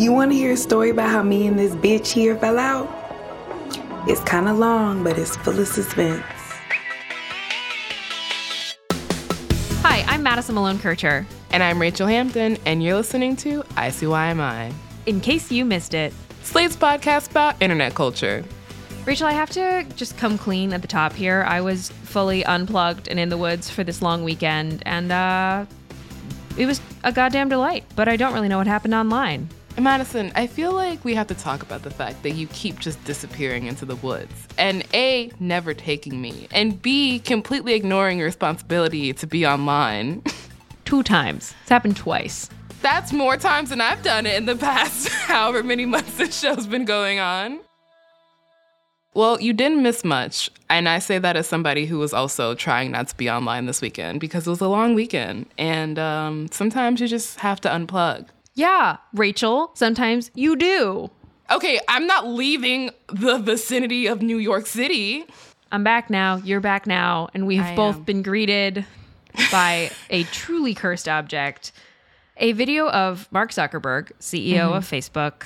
You want to hear a story about how me and this bitch here fell out? It's kind of long, but it's full of suspense. Hi, I'm Madison Malone Kircher. And I'm Rachel Hampton, and you're listening to ICYMI. In case you missed it, Slate's podcast about internet culture. Rachel, I have to just come clean at the top here. I was fully unplugged and in the woods for this long weekend, and uh, it was a goddamn delight, but I don't really know what happened online. Madison, I feel like we have to talk about the fact that you keep just disappearing into the woods. And A, never taking me. And B, completely ignoring your responsibility to be online. Two times. It's happened twice. That's more times than I've done it in the past however many months this show's been going on. Well, you didn't miss much. And I say that as somebody who was also trying not to be online this weekend because it was a long weekend. And um, sometimes you just have to unplug. Yeah, Rachel, sometimes you do. Okay, I'm not leaving the vicinity of New York City. I'm back now. You're back now. And we've I both am. been greeted by a truly cursed object. A video of Mark Zuckerberg, CEO Mm-hmm. of Facebook,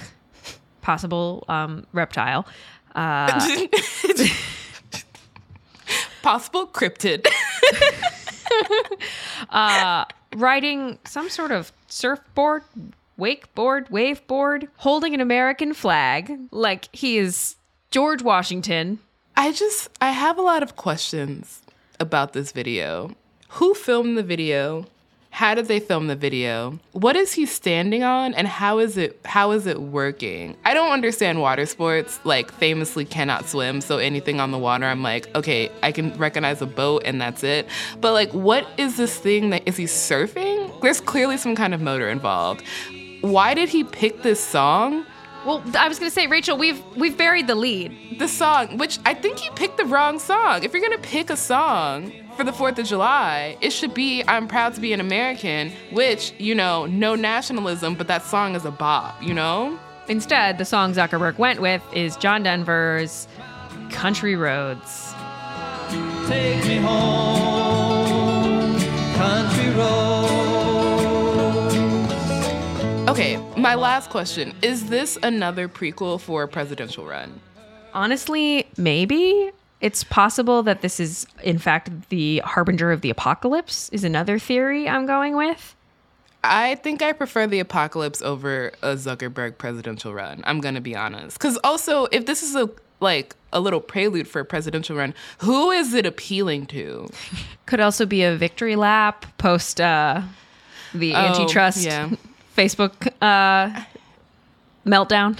possible um, reptile, uh, Possible cryptid. riding some sort of surfboard, wakeboard, waveboard, holding an American flag like he is George Washington. I just, I have a lot of questions about this video. Who filmed the video? How did they film the video? What is he standing on and how is it how is it working? I don't understand water sports. Like famously cannot swim, so anything on the water I'm like, okay, I can recognize a boat and that's it. But like what is this thing that is he surfing? There's clearly some kind of motor involved. Why did he pick this song? Well, I was going to say, Rachel, we've we've buried the lead. the song, which I think he picked the wrong song. If you're gonna pick a song for the 4th of July, it should be I'm Proud to Be an American, which, you know, no nationalism, but that song is a bop, you know? Instead, the song Zuckerberg went with is John Denver's "Country Roads." Take me home, Okay, my last question is this another prequel for a presidential run? Honestly, maybe it's possible that this is, in fact, the harbinger of the apocalypse. Is another theory I'm going with. I think I prefer the apocalypse over a Zuckerberg presidential run. I'm gonna be honest. Cause also, if this is a like a little prelude for a presidential run, who is it appealing to? Could also be a victory lap post uh, the Oh, antitrust yeah. Facebook uh, meltdown.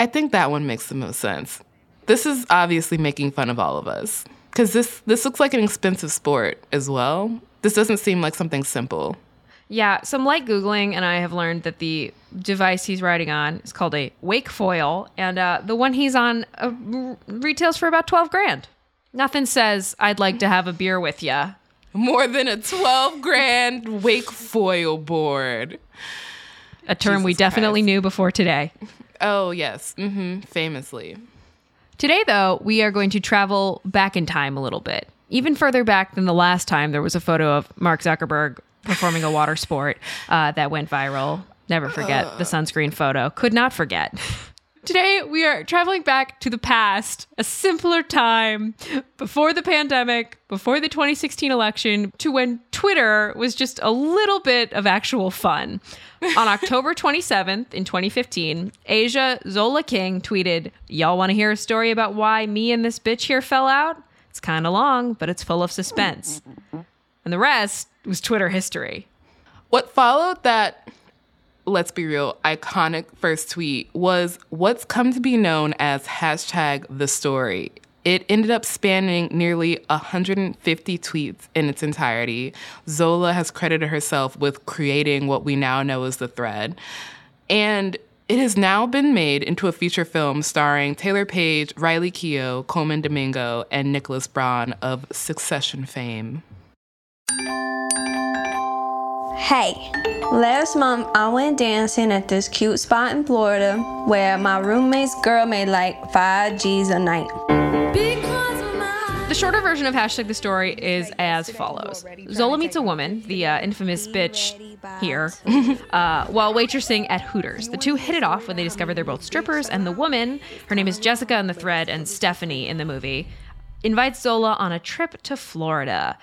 I think that one makes the most sense. This is obviously making fun of all of us because this this looks like an expensive sport as well. This doesn't seem like something simple. Yeah, some light Googling, and I have learned that the device he's riding on is called a wake foil, and uh, the one he's on uh, retails for about 12 grand. Nothing says I'd like to have a beer with ya. More than a twelve grand wake foil board. A term we definitely Christ. knew before today. Oh yes, hmm famously. Today, though, we are going to travel back in time a little bit, even further back than the last time there was a photo of Mark Zuckerberg performing a water sport uh, that went viral. Never forget the sunscreen photo. Could not forget. Today, we are traveling back to the past, a simpler time before the pandemic, before the 2016 election, to when Twitter was just a little bit of actual fun. On October 27th in 2015, Asia Zola King tweeted, Y'all want to hear a story about why me and this bitch here fell out? It's kind of long, but it's full of suspense. And the rest was Twitter history. What followed that, let's be real, iconic first tweet was what's come to be known as hashtag the story. It ended up spanning nearly 150 tweets in its entirety. Zola has credited herself with creating what we now know as the thread. And it has now been made into a feature film starring Taylour Paige, Riley Keough, Colman Domingo, and Nicholas Braun of Succession fame. Hey, last month I went dancing at this cute spot in Florida where my roommate's girl made like five G's a night. The shorter version of hashtag the story is as follows Zola meets a woman, the uh, infamous bitch here, uh, while waitressing at Hooters. The two hit it off when they discover they're both strippers, and the woman, her name is Jessica in the thread and Stephanie in the movie, invites Zola on a trip to Florida,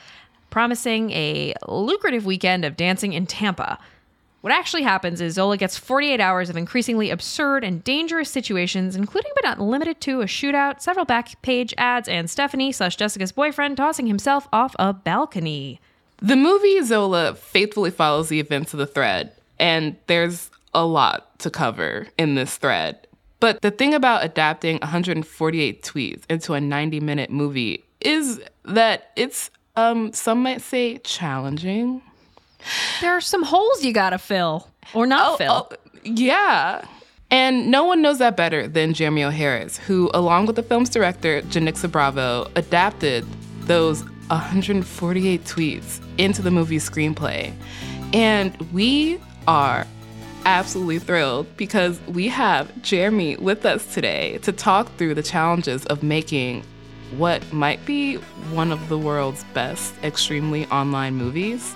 promising a lucrative weekend of dancing in Tampa. What actually happens is Zola gets 48 hours of increasingly absurd and dangerous situations, including but not limited to a shootout, several Backpage ads, and Stephanie slash Jessica's boyfriend tossing himself off a balcony. The movie Zola faithfully follows the events of the thread, and there's a lot to cover in this thread. But the thing about adapting 148 tweets into a 90 minute movie is that it's, um, some might say, challenging. There are some holes you gotta fill or not oh, fill. Oh, yeah. And no one knows that better than Jeremy O. Harris, who, along with the film's director, Janicza Bravo, adapted those 148 tweets into the movie's screenplay. And we are absolutely thrilled because we have Jeremy with us today to talk through the challenges of making what might be one of the world's best extremely online movies.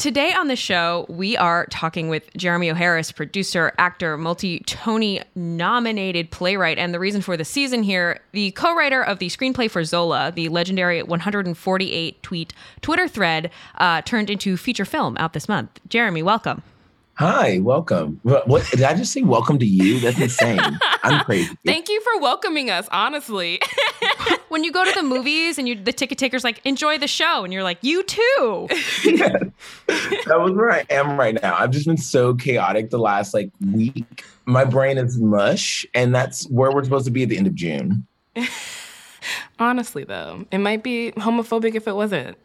Today on the show, we are talking with Jeremy O. Harris, producer, actor, multi Tony nominated playwright, and the reason for the season here, the co writer of the screenplay for Zola, the legendary 148 tweet Twitter thread, uh, turned into feature film out this month. Jeremy, welcome. Hi, welcome. What, what did I just say? Welcome to you? That's insane. I'm crazy. Thank you for welcoming us, honestly. when you go to the movies and you the ticket taker's like, enjoy the show, and you're like, you too. yeah. That was where I am right now. I've just been so chaotic the last like week. My brain is mush, and that's where we're supposed to be at the end of June. honestly, though, it might be homophobic if it wasn't.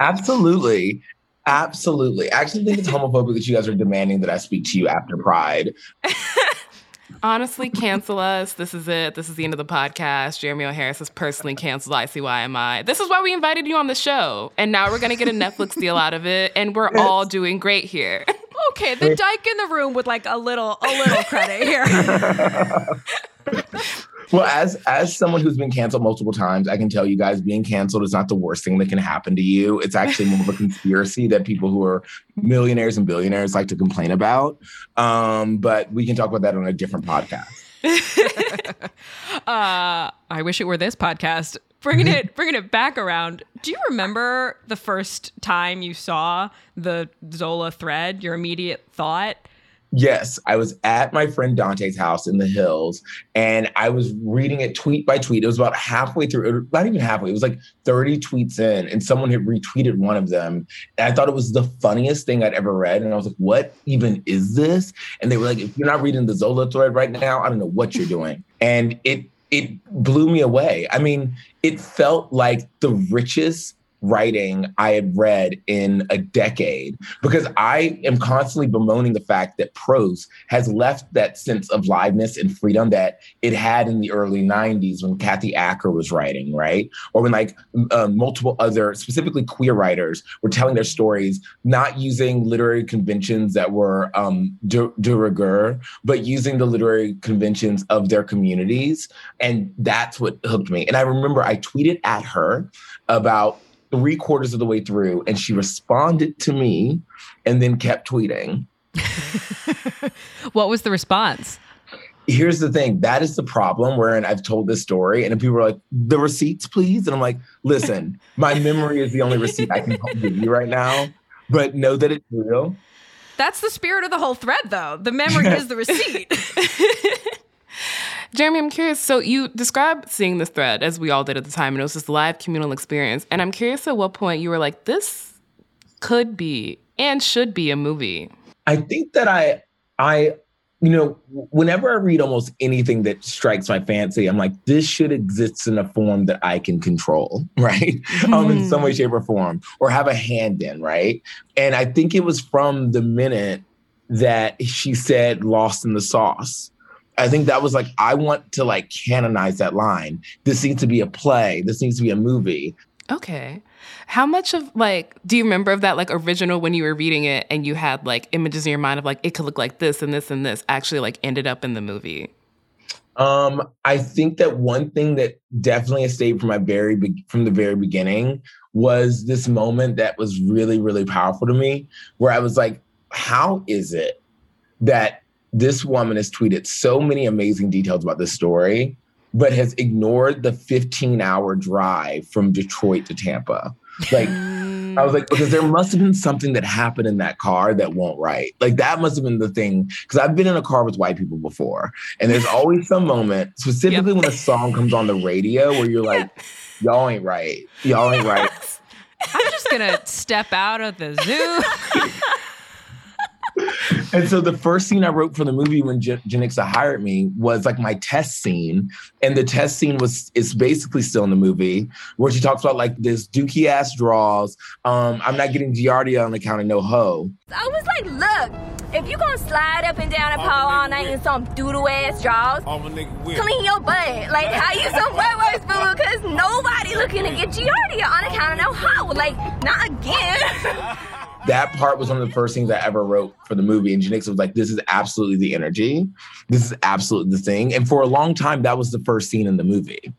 Absolutely. Absolutely. I actually think it's homophobic that you guys are demanding that I speak to you after Pride. Honestly, cancel us. This is it. This is the end of the podcast. Jeremy O. Harris has personally canceled ICYMI. This is why we invited you on the show. And now we're going to get a Netflix deal out of it. And we're all doing great here. Okay, the dyke in the room with like a little a little credit here. well, as as someone who's been canceled multiple times, I can tell you guys being canceled is not the worst thing that can happen to you. It's actually more of a conspiracy that people who are millionaires and billionaires like to complain about. Um, but we can talk about that on a different podcast. uh, I wish it were this podcast. Bringing it, bringing it back around. Do you remember the first time you saw the Zola thread? Your immediate thought? Yes, I was at my friend Dante's house in the hills and I was reading it tweet by tweet. It was about halfway through, not even halfway, it was like 30 tweets in, and someone had retweeted one of them. And I thought it was the funniest thing I'd ever read. And I was like, what even is this? And they were like, if you're not reading the Zola thread right now, I don't know what you're doing. And it it blew me away. I mean, it felt like the richest writing I had read in a decade because I am constantly bemoaning the fact that prose has left that sense of liveness and freedom that it had in the early 90s when Kathy Acker was writing, right? Or when like uh, multiple other, specifically queer writers, were telling their stories, not using literary conventions that were um, de, de rigueur, but using the literary conventions of their communities. And that's what hooked me. And I remember I tweeted at her about three quarters of the way through, and she responded to me and then kept tweeting. what was the response? Here's the thing that is the problem wherein I've told this story, and people are like, the receipts, please. And I'm like, listen, my memory is the only receipt I can give you right now, but know that it's real. That's the spirit of the whole thread, though. The memory is the receipt. Jeremy, I'm curious. So you described seeing this thread as we all did at the time, and it was this live communal experience. And I'm curious at what point you were like, this could be and should be a movie. I think that I, I, you know, whenever I read almost anything that strikes my fancy, I'm like, this should exist in a form that I can control, right? Mm-hmm. Um, in some way, shape, or form, or have a hand in, right? And I think it was from the minute that she said "lost in the sauce." I think that was like, I want to like canonize that line. This needs to be a play. This needs to be a movie. Okay. How much of like do you remember of that like original when you were reading it and you had like images in your mind of like it could look like this and this and this actually like ended up in the movie? Um, I think that one thing that definitely stayed from my very be- from the very beginning was this moment that was really really powerful to me, where I was like, how is it that this woman has tweeted so many amazing details about this story, but has ignored the 15 hour drive from Detroit to Tampa. Like, I was like, hmm. because there must have been something that happened in that car that won't right. Like, that must have been the thing. Because I've been in a car with white people before, and there's always some moment, specifically yep. when a song comes on the radio, where you're like, y'all ain't right. Y'all ain't right. I'm just going to step out of the Zoom. and so the first scene I wrote for the movie when J- Janicza hired me was like my test scene. And the test scene was it's basically still in the movie where she talks about like this dookie ass draws. Um, I'm not getting Giardia on account of no hoe. I was like, look, if you gonna slide up and down a pole all night in some doodle ass draws, clean your butt. Like how you some wet words, boo, because nobody looking to get Giardia on account of no hoe. Like, not again. that part was one of the first things I ever wrote for the movie. And Janicza was like, this is absolutely the energy. This is absolutely the thing. And for a long time, that was the first scene in the movie.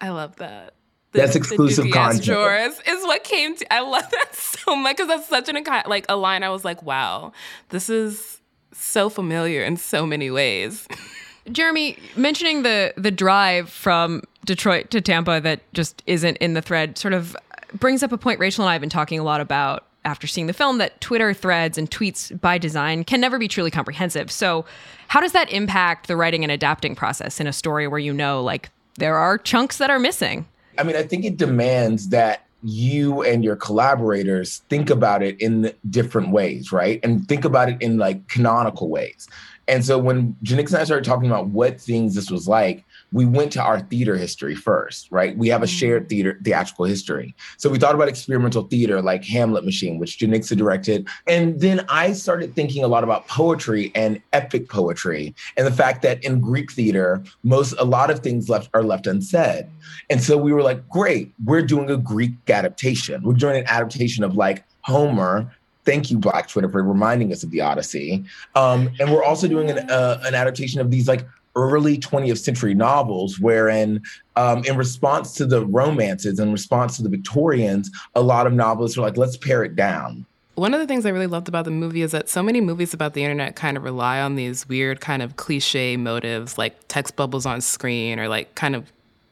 I love that. The, that's exclusive content. Drawers is what came to. I love that so much because that's such an like a line. I was like, wow, this is so familiar in so many ways. Jeremy, mentioning the the drive from Detroit to Tampa that just isn't in the thread sort of brings up a point Rachel and I have been talking a lot about after seeing the film that Twitter threads and tweets by design can never be truly comprehensive. So, how does that impact the writing and adapting process in a story where you know, like, there are chunks that are missing? I mean, I think it demands that you and your collaborators think about it in different ways, right? And think about it in like canonical ways. And so when Janicza and I started talking about what things this was like, we went to our theater history first, right? We have a shared mm. theater theatrical history. So we thought about experimental theater like Hamlet Machine, which Janicza directed. And then I started thinking a lot about poetry and epic poetry and the fact that in Greek theater, most a lot of things left are left unsaid. And so we were like, great, we're doing a Greek adaptation. We're doing an adaptation of like Homer thank you black twitter for reminding us of the odyssey um, and we're also doing an, uh, an adaptation of these like early 20th century novels, wherein, um, in response to the romances, in response to the Victorians, a lot of novelists were like, let's pare it down. One of the things I really loved about the movie is that so many movies about the internet kind of rely on these weird kind of cliche motives like text bubbles on screen or like kind of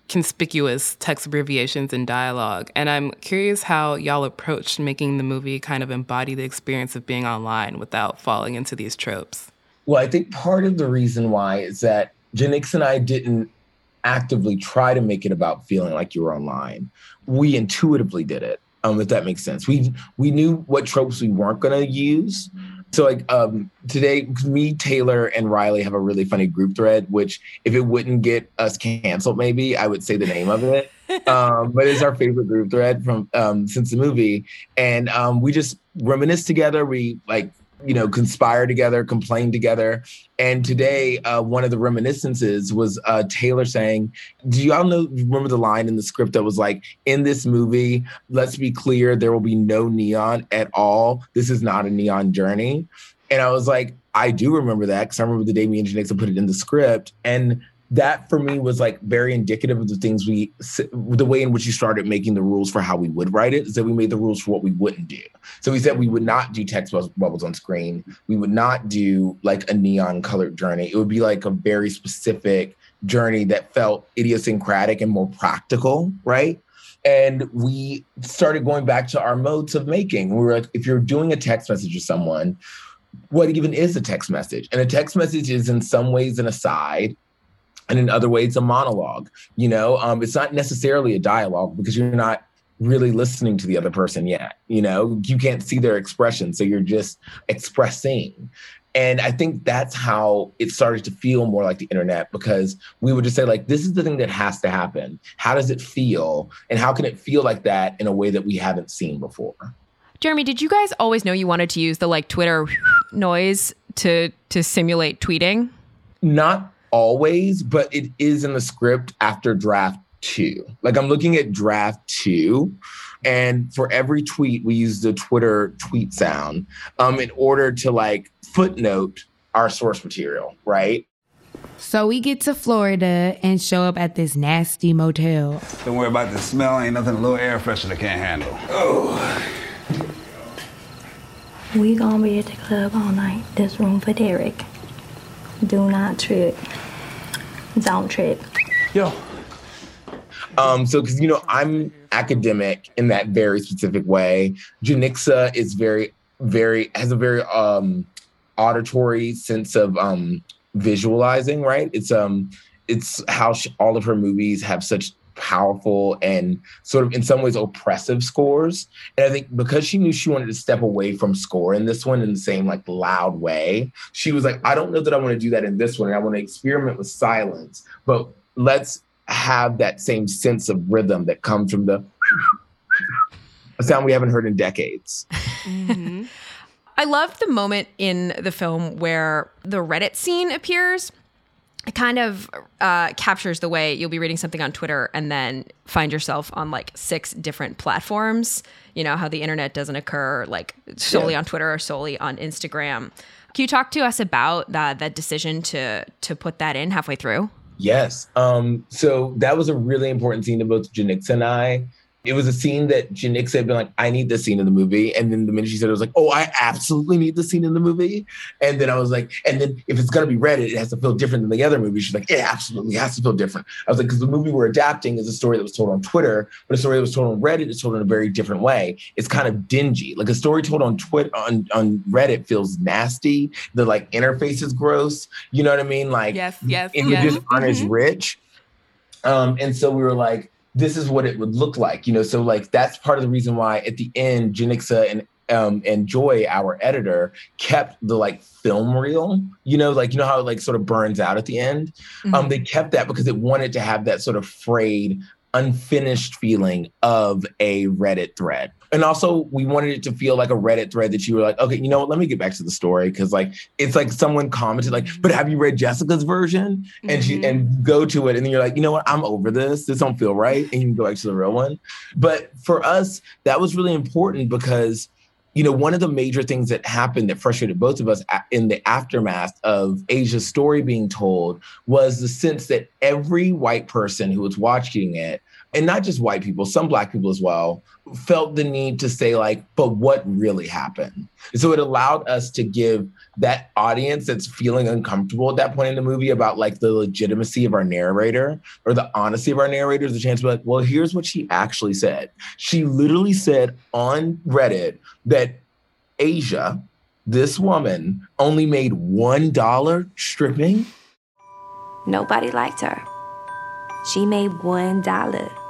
conspicuous text abbreviations in dialogue. And I'm curious how y'all approached making the movie kind of embody the experience of being online without falling into these tropes. Well, I think part of the reason why is that Janicza and I didn't actively try to make it about feeling like you were online. We intuitively did it, um, if that makes sense. We we knew what tropes we weren't going to use. So like um, today, me, Taylour, and Riley have a really funny group thread. Which, if it wouldn't get us canceled, maybe I would say the name of it. um, but it's our favorite group thread from um, since the movie, and um, we just reminisce together. We like you know, conspire together, complain together. And today, uh, one of the reminiscences was uh, Taylour saying, Do y'all know, remember the line in the script that was like, in this movie, let's be clear, there will be no neon at all. This is not a neon journey. And I was like, I do remember that because I remember the day me and Janicza put it in the script. And that for me was like very indicative of the things we the way in which you started making the rules for how we would write it is that we made the rules for what we wouldn't do. So we said we would not do text bubbles on screen. We would not do like a neon colored journey. It would be like a very specific journey that felt idiosyncratic and more practical right? And we started going back to our modes of making. We were like if you're doing a text message to someone what even is a text message? And a text message is in some ways an aside and in other ways a monologue you know? Um, it's not necessarily a dialogue because you're not really listening to the other person yet you know? You can't see their expression so you're just expressing. And i think that's how it started to feel more like the internet because we would just say like this is the thing that has to happen. How does it feel? And how can it feel like that in a way that we haven't seen before? Jeremy did you guys always know you wanted to use the like twitter noise to to simulate tweeting? Not always, but it is in the script after draft two. Like I'm looking at draft two, and for every tweet, we use the Twitter tweet sound um, in order to like footnote our source material, right? So we get to Florida and show up at this nasty motel. Don't worry about the smell. Ain't nothing a little air freshener can't handle. Oh. We gonna be at the club all night. This room for Derek. Do not trip. Don't trip. Yo. Um, so because you know, I'm academic in that very specific way. Janixa is very, very has a very um auditory sense of um visualizing, right? It's um it's how she, all of her movies have such powerful and sort of in some ways oppressive scores. And I think because she knew she wanted to step away from score in this one in the same like loud way, she was like, I don't know that I want to do that in this one. I want to experiment with silence, but let's have that same sense of rhythm that comes from the a sound we haven't heard in decades. Mm-hmm. I love the moment in the film where the Reddit scene appears it kind of uh, captures the way you'll be reading something on Twitter and then find yourself on like six different platforms. You know, how the internet doesn't occur like solely yeah. on Twitter or solely on Instagram. Can you talk to us about that that decision to to put that in halfway through? Yes. Um, so that was a really important scene to both Janix and I it was a scene that Janix had been like, I need this scene in the movie. And then the minute she said it, I was like, oh, I absolutely need the scene in the movie. And then I was like, and then if it's going to be Reddit, it has to feel different than the other movie. She's like, it absolutely has to feel different. I was like, because the movie we're adapting is a story that was told on Twitter, but a story that was told on Reddit is told in a very different way. It's kind of dingy. Like a story told on Twitter, on, on Reddit feels nasty. The like interface is gross. You know what I mean? Like, yes, yes, images yes. aren't as rich. Um, and so we were like, this is what it would look like, you know. So like that's part of the reason why at the end, Janicza and um, and Joy, our editor, kept the like film reel, you know, like you know how it like sort of burns out at the end. Um, mm-hmm. Um, they kept that because it wanted to have that sort of frayed, unfinished feeling of a Reddit thread and also we wanted it to feel like a Reddit thread that you were like, okay, you know what? Let me get back to the story because like it's like someone commented like, but have you read Jessica's version? And mm-hmm. she and go to it, and then you're like, you know what? I'm over this. This don't feel right, and you can go back to the real one. But for us, that was really important because you know, one of the major things that happened that frustrated both of us in the aftermath of Asia's story being told was the sense that every white person who was watching it and not just white people, some black people as well, felt the need to say, like, but what really happened? And so it allowed us to give that audience that's feeling uncomfortable at that point in the movie about like the legitimacy of our narrator or the honesty of our narrators the chance to be like, well, here's what she actually said. She literally said on Reddit that Asia, this woman, only made $1 stripping. Nobody liked her. She made $1.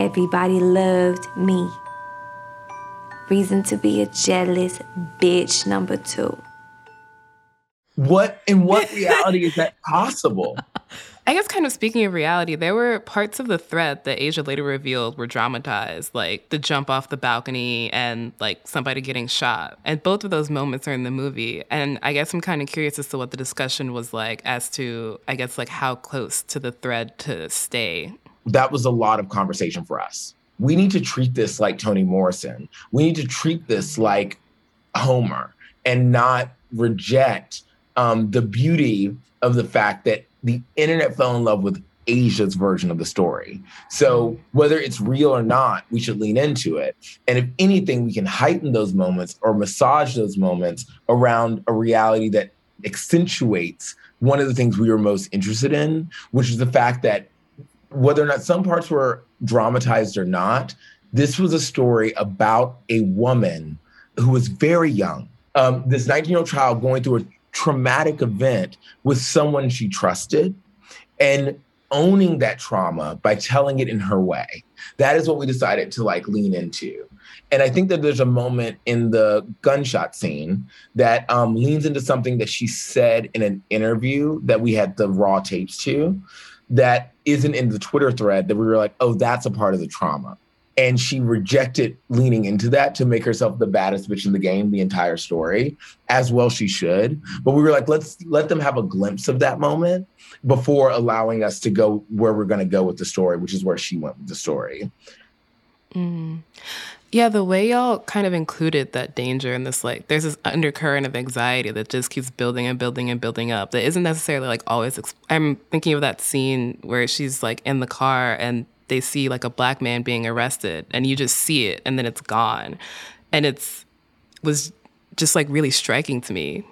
Everybody loved me. Reason to be a jealous bitch number two. What in what reality is that possible? I guess, kind of speaking of reality, there were parts of the threat that Asia later revealed were dramatized, like the jump off the balcony and like somebody getting shot. And both of those moments are in the movie. And I guess I'm kind of curious as to what the discussion was like as to, I guess, like how close to the thread to stay. That was a lot of conversation for us. We need to treat this like Toni Morrison. We need to treat this like Homer and not reject um, the beauty of the fact that the internet fell in love with Asia's version of the story. So whether it's real or not, we should lean into it. And if anything, we can heighten those moments or massage those moments around a reality that accentuates one of the things we were most interested in, which is the fact that whether or not some parts were dramatized or not, this was a story about a woman who was very young. Um, this 19 year old child going through a traumatic event with someone she trusted and owning that trauma by telling it in her way. That is what we decided to like lean into. And I think that there's a moment in the gunshot scene that um, leans into something that she said in an interview that we had the raw tapes to that isn't in the Twitter thread that we were like, oh, that's a part of the trauma. And she rejected leaning into that to make herself the baddest bitch in the game the entire story as well she should. But we were like let's let them have a glimpse of that moment before allowing us to go where we're going to go with the story which is where she went with the story. Mm. Yeah the way y'all kind of included that danger in this like there's this undercurrent of anxiety that just keeps building and building and building up that isn't necessarily like always exp- i'm thinking of that scene where she's like in the car and they see like a black man being arrested and you just see it and then it's gone. And it's was just like really striking to me.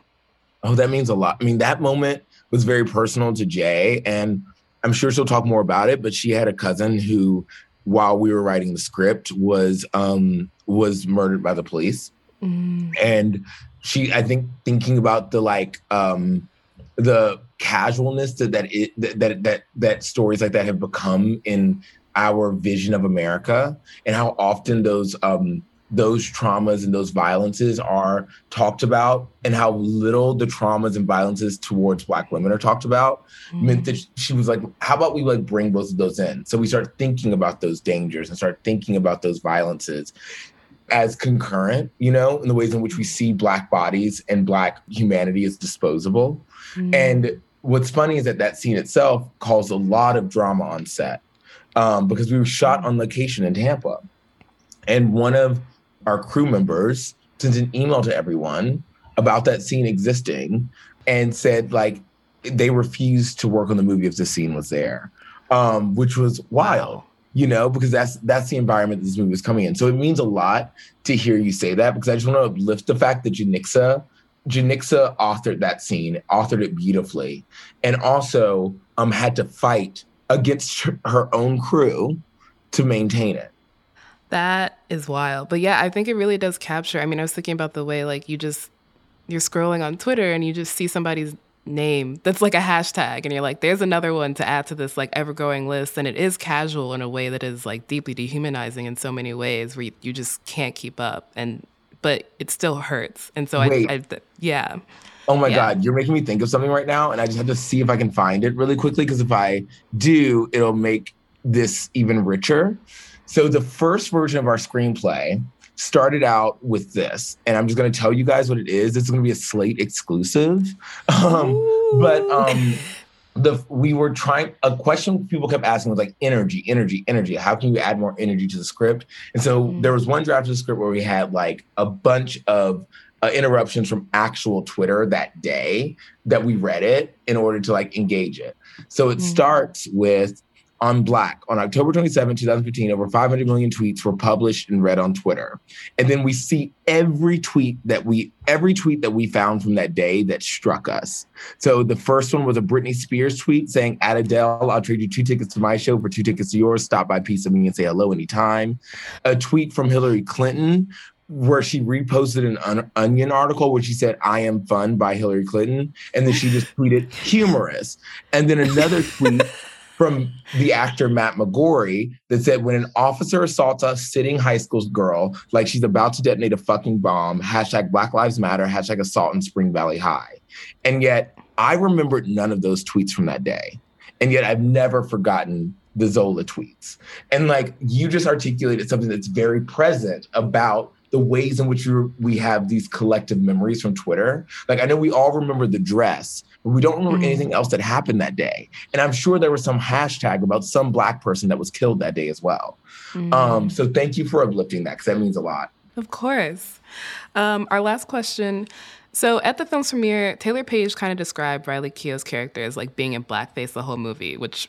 Oh, that means a lot. I mean, that moment was very personal to Jay and I'm sure she'll talk more about it, but she had a cousin who while we were writing the script was um was murdered by the police. Mm. And she I think thinking about the like um the casualness that that, it, that that that stories like that have become in our vision of America and how often those um, those traumas and those violences are talked about and how little the traumas and violences towards black women are talked about mm-hmm. meant that she was like how about we like bring both of those in so we start thinking about those dangers and start thinking about those violences as concurrent you know in the ways in which we see black bodies and black humanity as disposable mm-hmm. and what's funny is that that scene itself caused a lot of drama on set um, because we were shot on location in Tampa. And one of our crew members sent an email to everyone about that scene existing and said, like, they refused to work on the movie if the scene was there, um, which was wild, you know, because that's that's the environment this movie was coming in. So it means a lot to hear you say that because I just want to uplift the fact that Janicza, Janicza authored that scene, authored it beautifully, and also um, had to fight against her own crew to maintain it. That is wild. But yeah, I think it really does capture. I mean, I was thinking about the way like you just you're scrolling on Twitter and you just see somebody's name that's like a hashtag and you're like there's another one to add to this like ever growing list and it is casual in a way that is like deeply dehumanizing in so many ways where you, you just can't keep up and but it still hurts and so Wait. I, I yeah Oh my yeah. God, you're making me think of something right now. And I just have to see if I can find it really quickly. Because if I do, it'll make this even richer. So the first version of our screenplay started out with this. And I'm just going to tell you guys what it is. It's going to be a slate exclusive. Um, but um, the we were trying a question people kept asking was like energy energy energy how can you add more energy to the script and so mm-hmm. there was one draft of the script where we had like a bunch of uh, interruptions from actual Twitter that day that we read it in order to like engage it. So it mm-hmm. starts with on Black on October 27, 2015, over 500 million tweets were published and read on Twitter. And then we see every tweet that we every tweet that we found from that day that struck us. So the first one was a Britney Spears tweet saying, "At Adele, I'll trade you two tickets to my show for two tickets to yours. Stop by Piece of Me and say hello anytime." A tweet from Hillary Clinton where she reposted an Onion article where she said, I am fun by Hillary Clinton. And then she just tweeted humorous. And then another tweet from the actor Matt McGorry that said, when an officer assaults a sitting high school girl like she's about to detonate a fucking bomb, hashtag Black Lives Matter, hashtag assault in Spring Valley High. And yet I remembered none of those tweets from that day. And yet I've never forgotten the Zola tweets. And like you just articulated something that's very present about the ways in which we have these collective memories from Twitter. Like I know we all remember the dress, we don't remember mm. anything else that happened that day. And I'm sure there was some hashtag about some black person that was killed that day as well. Mm. Um, so thank you for uplifting that because that means a lot. Of course. Um, our last question. So at the film's premiere, Taylour Paige kind of described Riley Keough's character as like being in blackface the whole movie, which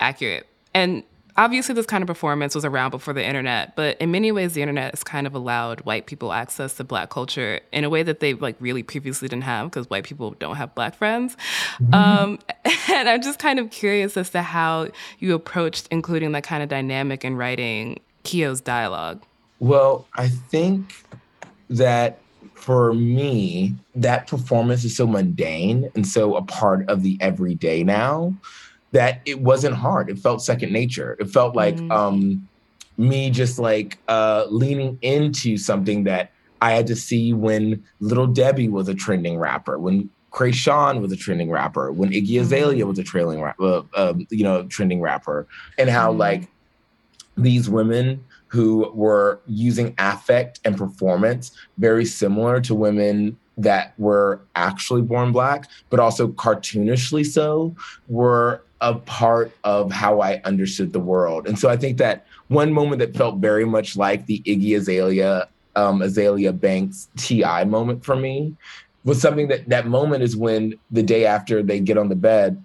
accurate. And obviously this kind of performance was around before the internet but in many ways the internet has kind of allowed white people access to black culture in a way that they like really previously didn't have because white people don't have black friends mm-hmm. um, and i'm just kind of curious as to how you approached including that kind of dynamic in writing keough's dialogue well i think that for me that performance is so mundane and so a part of the everyday now that it wasn't hard. It felt second nature. It felt like mm. um, me just like uh, leaning into something that I had to see when Lil Debbie was a trending rapper, when Kreayshawn was a trending rapper, when Iggy mm. Azalea was a trailing rap, uh, um, you know, trending rapper, and how mm. like these women who were using affect and performance very similar to women that were actually born black, but also cartoonishly so, were a part of how I understood the world. And so I think that one moment that felt very much like the Iggy Azalea, um, Azealia Banks TI moment for me was something that that moment is when the day after they get on the bed,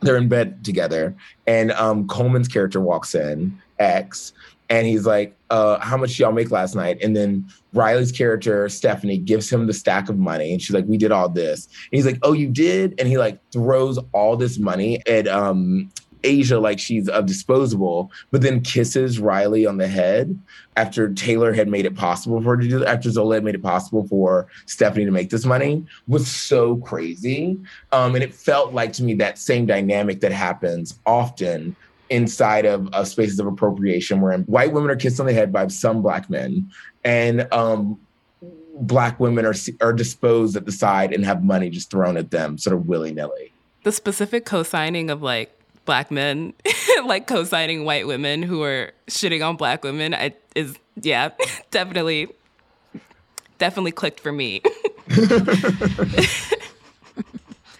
they're in bed together, and um, Colman's character walks in, X, and he's like, uh, how much y'all make last night? And then Riley's character, Stephanie, gives him the stack of money. And she's like, we did all this. And he's like, oh, you did? And he like throws all this money at um, Asia like she's a disposable, but then kisses Riley on the head after Taylour had made it possible for her to do after Zola had made it possible for Stephanie to make this money was so crazy. Um, and it felt like to me that same dynamic that happens often inside of uh, spaces of appropriation where white women are kissed on the head by some black men and um, black women are are disposed at the side and have money just thrown at them sort of willy-nilly. The specific co-signing of like black men like co-signing white women who are shitting on black women I, is yeah definitely definitely clicked for me.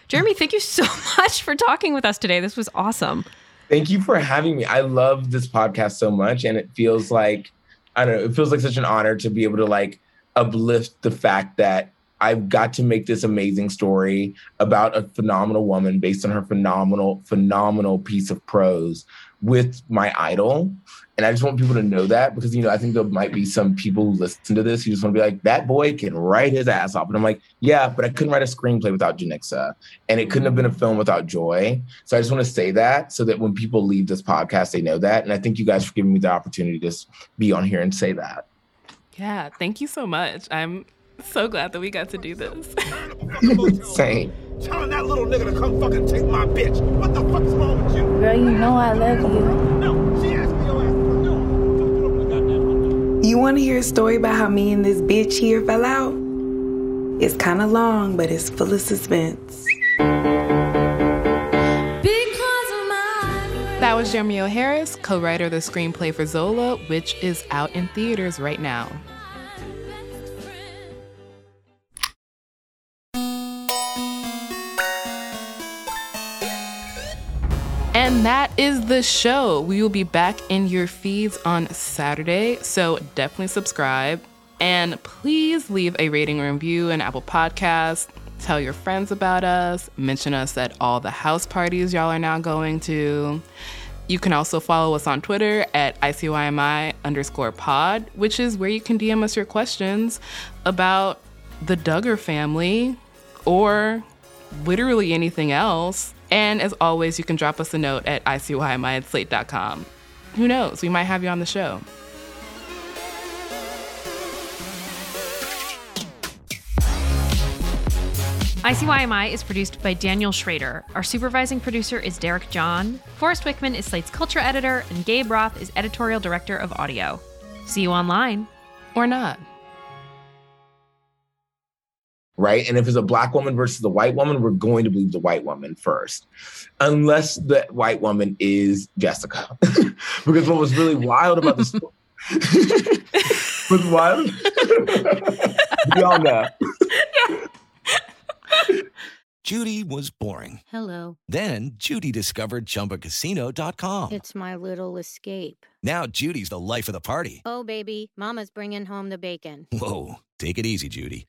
Jeremy thank you so much for talking with us today. This was awesome Thank you for having me. I love this podcast so much, and it feels like I don't know. It feels like such an honor to be able to like uplift the fact that I've got to make this amazing story about a phenomenal woman based on her phenomenal, phenomenal piece of prose with my idol. And I just want people to know that because, you know, I think there might be some people who listen to this who just want to be like, that boy can write his ass off. And I'm like, yeah, but I couldn't write a screenplay without Janicza. And it couldn't have been a film without Joy. So I just want to say that so that when people leave this podcast, they know that. And I thank you guys for giving me the opportunity to be on here and say that. Yeah, thank you so much. I'm so glad that we got to do this. Same. Telling that little nigga to come fucking take my bitch. What the fuck's wrong with you? Girl, you know I love you. No, she asked me your ass You want to hear a story about how me and this bitch here fell out? It's kind of long, but it's full of suspense. That was Jeremy O. Harris, co writer of the screenplay for Zola, which is out in theaters right now. And that is the show. We will be back in your feeds on Saturday, so definitely subscribe. And please leave a rating or review in Apple Podcasts. Tell your friends about us. Mention us at all the house parties y'all are now going to. You can also follow us on Twitter at ICYMI underscore pod, which is where you can DM us your questions about the Duggar family or literally anything else. And as always, you can drop us a note at ICYMI at slate.com. Who knows? We might have you on the show. ICYMI is produced by Daniel Schrader. Our supervising producer is Derek John. Forrest Wickman is Slate's culture editor, and Gabe Roth is editorial director of audio. See you online. Or not. Right? And if it's a black woman versus a white woman, we're going to believe the white woman first, unless the white woman is Jessica. because what was really wild about this was wild. Y'all know. Judy was boring. Hello. Then Judy discovered ChumbaCasino.com. It's my little escape. Now Judy's the life of the party. Oh, baby, Mama's bringing home the bacon. Whoa, take it easy, Judy.